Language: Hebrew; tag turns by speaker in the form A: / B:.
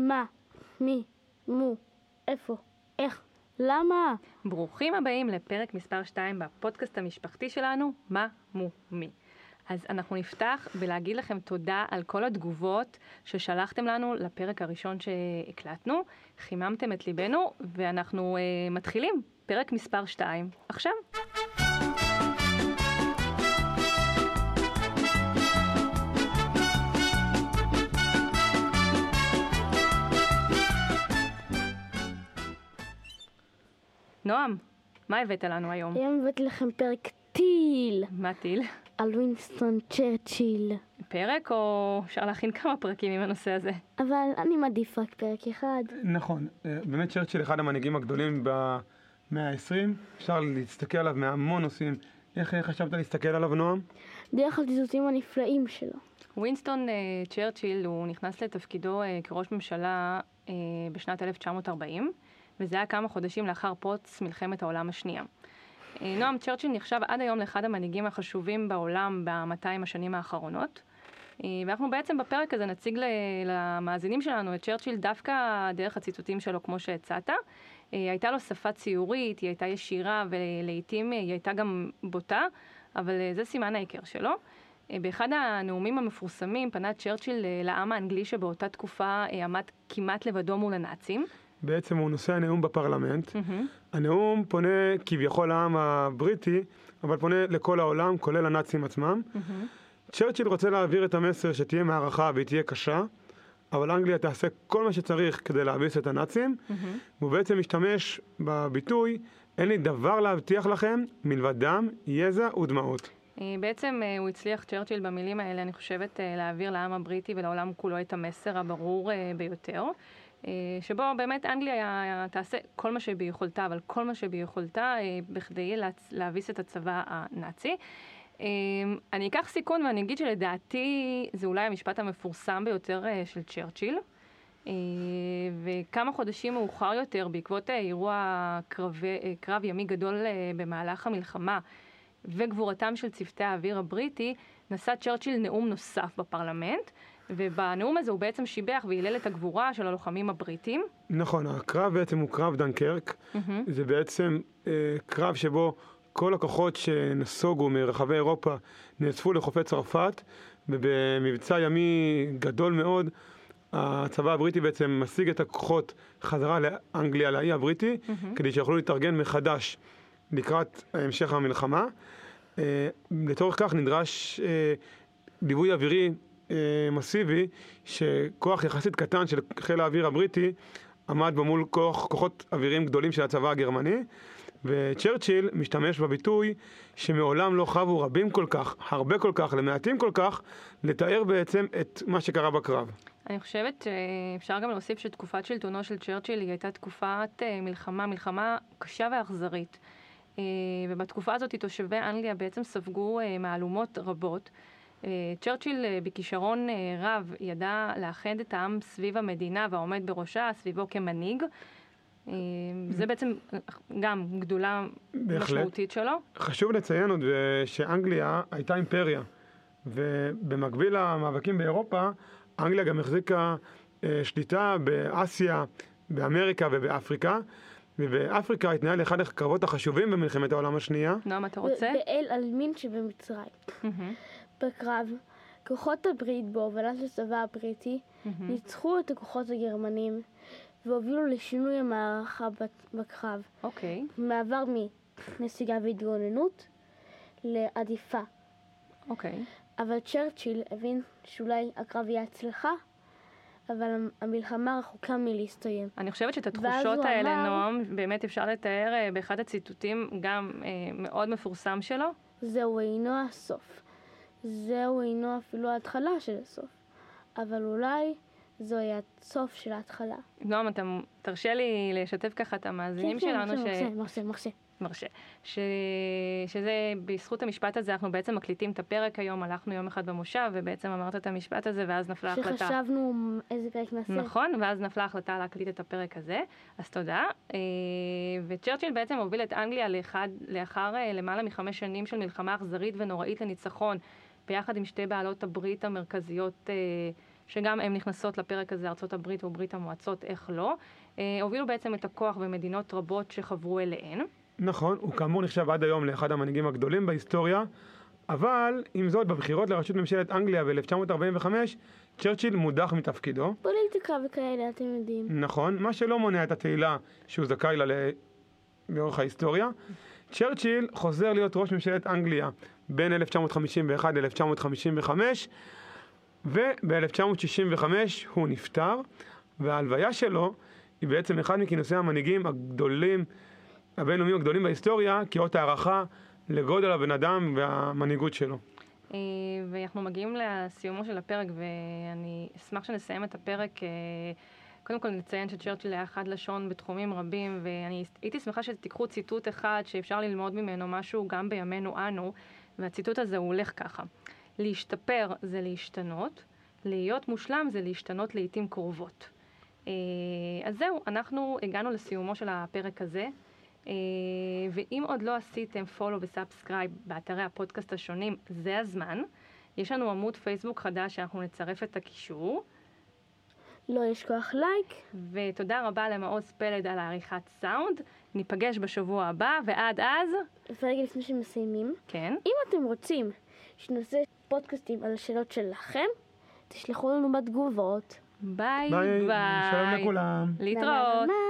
A: מה, מי, מו, איפה, איך, למה?
B: ברוכים הבאים לפרק מספר 2 בפודקאסט המשפחתי שלנו, מה, מו, מי. אז אנחנו נפתח בלהגיד לכם תודה על כל התגובות ששלחתם לנו לפרק הראשון שהקלטנו, חיממתם את ליבנו, ואנחנו uh, מתחילים, פרק מספר 2, עכשיו. נועם, מה הבאת לנו היום?
A: היום הבאתי לכם פרק טיל
B: מה טיל?
A: על וינסטון צ'רצ'יל.
B: פרק או אפשר להכין כמה פרקים עם הנושא הזה?
A: אבל אני מעדיף רק פרק אחד.
C: נכון, אה, באמת צ'רצ'יל אחד המנהיגים הגדולים במאה ה-20, אפשר להסתכל עליו מהמון נושאים. איך אה, חשבת להסתכל עליו, נועם?
A: דרך הציטוטים הנפלאים שלו.
B: ווינסטון אה, צ'רצ'יל, הוא נכנס לתפקידו אה, כראש ממשלה uh, בשנת 1940, וזה היה כמה חודשים לאחר פרוץ מלחמת העולם השנייה. Uh, נועם צ'רצ'יל נחשב עד היום לאחד המנהיגים החשובים בעולם ב-200 השנים האחרונות. Uh, ואנחנו בעצם בפרק הזה נציג למאזינים שלנו את צ'רצ'יל דווקא דרך הציטוטים שלו כמו שהצעת. Uh, הייתה לו שפה ציורית, היא הייתה ישירה ולעיתים היא הייתה גם בוטה, אבל זה סימן ההיכר שלו. אה, באחד הנאומים המפורסמים פנה צ'רצ'יל אה, לעם האנגלי שבאותה תקופה אה, עמד כמעט לבדו מול הנאצים.
C: בעצם הוא נושא הנאום בפרלמנט.
B: מהמם.
C: הנאום פונה כביכול לעם הבריטי, אבל פונה לכל העולם, כולל הנאצים עצמם. צ'רצ'יל רוצה להעביר את המסר שתהיה מערכה והיא תהיה קשה, אבל אנגליה תעשה כל מה שצריך כדי להביס את הנאצים, והוא בעצם משתמש בביטוי, אין לי דבר להבטיח לכם מלבד דם, יזע ודמעות.
B: אה, בעצם אה, הוא הצליח, צ'רצ'יל, במילים האלה, אני חושבת, אה, להעביר לעם הבריטי ולעולם כולו את המסר הברור ביותר, שבו באמת אנגליה תעשה כל מה שביכולתה, אבל כל מה שביכולתה אה, בכדי להביס את הצבא הנאצי. אה, אני אקח סיכון ואני אגיד שלדעתי זה אולי המשפט המפורסם ביותר אה, של צ'רצ'יל. אה, וכמה חודשים מאוחר יותר, בעקבות אה, אירוע קרב, אה, קרב ימי גדול אה, במהלך המלחמה וגבורתם של צוותי האוויר הבריטי, נשא צ'רצ'יל נאום נוסף בפרלמנט, ובנאום הזה הוא בעצם שיבח והילל את הגבורה של הלוחמים הבריטים.
C: נכון, הקרב בעצם הוא קרב דנקרק. זה בעצם אה, קרב שבו כל הכוחות שנסוגו מרחבי אירופה נאספו לחופי צרפת, ובמבצע ימי גדול מאוד, הצבא הבריטי בעצם משיג את הכוחות חזרה לאנגליה, לאי הבריטי, כדי שיוכלו להתארגן מחדש לקראת המשך המלחמה. אה, לצורך כך נדרש אה, ליווי אווירי מסיבי, שכוח יחסית קטן של חיל האוויר הבריטי עמד בו מול כוח, כוחות אוויריים גדולים של הצבא הגרמני, וצ'רצ'יל משתמש בביטוי שמעולם לא חבו רבים כל כך, הרבה כל כך, למעטים כל כך, לתאר בעצם את מה שקרה בקרב.
B: אני חושבת שאפשר גם להוסיף שתקופת שלטונו של צ'רצ'יל היא הייתה תקופת אה, מלחמה, מלחמה קשה ואכזרית. אה, ובתקופה הזאת תושבי אנגליה בעצם ספגו אה, מהלומות רבות. צ'רצ'יל אה, בכישרון אה, רב ידע לאחד את העם סביב המדינה והעומד בראשה, סביבו כמנהיג. אה, זה בעצם גם גדולה
C: בהחלט.
B: משמעותית שלו.
C: חשוב לציין עוד שאנגליה הייתה אימפריה, ובמקביל למאבקים באירופה, אנגליה גם החזיקה שליטה באסיה, באמריקה ובאפריקה, ובאפריקה התנהל אחד הקרבות החשובים במלחמת העולם השנייה.
B: נועם, אתה רוצה?
A: באל עלמין שבמצרים. בקרב, כוחות הברית בהובלת הצבא הבריטי ניצחו את הכוחות הגרמנים והובילו לשינוי המערכה בקרב,
B: אוקיי.
A: מעבר מנסיגה והתגוננות לעדיפה.
B: אוקיי.
A: אבל צ'רצ'יל הבין שאולי הקרב יהיה הצלחה, אבל המלחמה רחוקה מלהסתיים.
B: אני חושבת שאת התחושות האלה,
A: אמר-
B: נועם, באמת אפשר לתאר אה, באחד הציטוטים גם אה, מאוד מפורסם שלו.
A: זהו אינו הסוף. זהו אינו אפילו ההתחלה של הסוף. אבל אולי זוהי הסוף של ההתחלה.
B: נועם, אתה תרשה לי לשתף ככה את המאזינים שלנו, ש...
A: מרשה, מרשה, מרשה.
B: מרשה. ש... שזה, בזכות המשפט הזה, אנחנו בעצם מקליטים את הפרק היום, הלכנו יום אחד במושב, ובעצם אמרת את המשפט הזה, ואז נפלה החלטה.
A: שחשבנו איזה פרק נעשה.
B: נכון, ואז נפלה החלטה להקליט את הפרק הזה, אז תודה. אה, וצ'רצ'יל בעצם הוביל את אנגליה לאחד, לאחר אה, למעלה מחמש שנים של מלחמה אכזרית ונוראית לניצחון, ביחד עם שתי בעלות הברית המרכזיות אה, שגם הן נכנסות לפרק הזה, ארצות הברית וברית המועצות, איך לא, אה, הובילו בעצם את הכוח במדינות רבות שחברו אליהן.
C: נכון, הוא כאמור נחשב עד היום לאחד המנהיגים הגדולים בהיסטוריה, אבל עם זאת, בבחירות לראשות ממשלת אנגליה ב-1945, צ'רצ'יל מודח מתפקידו.
A: פוליטיקה וכאלה, אתם יודעים.
C: נכון, מה שלא מונע את התהילה שהוא זכאי לה לאורך ההיסטוריה. צ'רצ'יל חוזר להיות ראש ממשלת אנגליה בין 1951 ל-1955, וב-1965 הוא נפטר, וההלוויה שלו היא בעצם אחד מכינוסי המנהיגים הגדולים, הבינלאומיים הגדולים בהיסטוריה, כאות הערכה לגודל הבן אדם והמנהיגות שלו.
B: אה, ואנחנו מגיעים לסיומו של הפרק, ואני אשמח שנסיים את הפרק. קודם כל נציין שצ'רצ'יל היה חד לשון בתחומים רבים, ואני הייתי שמחה שתיקחו ציטוט אחד שאפשר ללמוד ממנו משהו גם בימינו אנו, והציטוט הזה הוא הולך ככה: להשתפר זה להשתנות, להיות מושלם זה להשתנות לעיתים קרובות. אה, אז זהו, אנחנו הגענו לסיומו של הפרק הזה. אה, ואם עוד לא עשיתם follow ו subscribe באתרי הפודקאסט השונים, זה הזמן. יש לנו עמוד פייסבוק חדש שאנחנו נצרף את הקישור.
A: לא לשכוח לייק.
B: ותודה רבה למעוז פלד על העריכת סאונד. ניפגש בשבוע הבא, ועד אז...
A: ורגע לפני שמסיימים.
B: כן.
A: אם אתם רוצים שנעשה פודקאסטים על השאלות שלכם, תשלחו לנו בתגובות.
B: ביי
C: ביי,
B: ביי.
C: שלום לכולם.
B: להתראות.
A: ביי.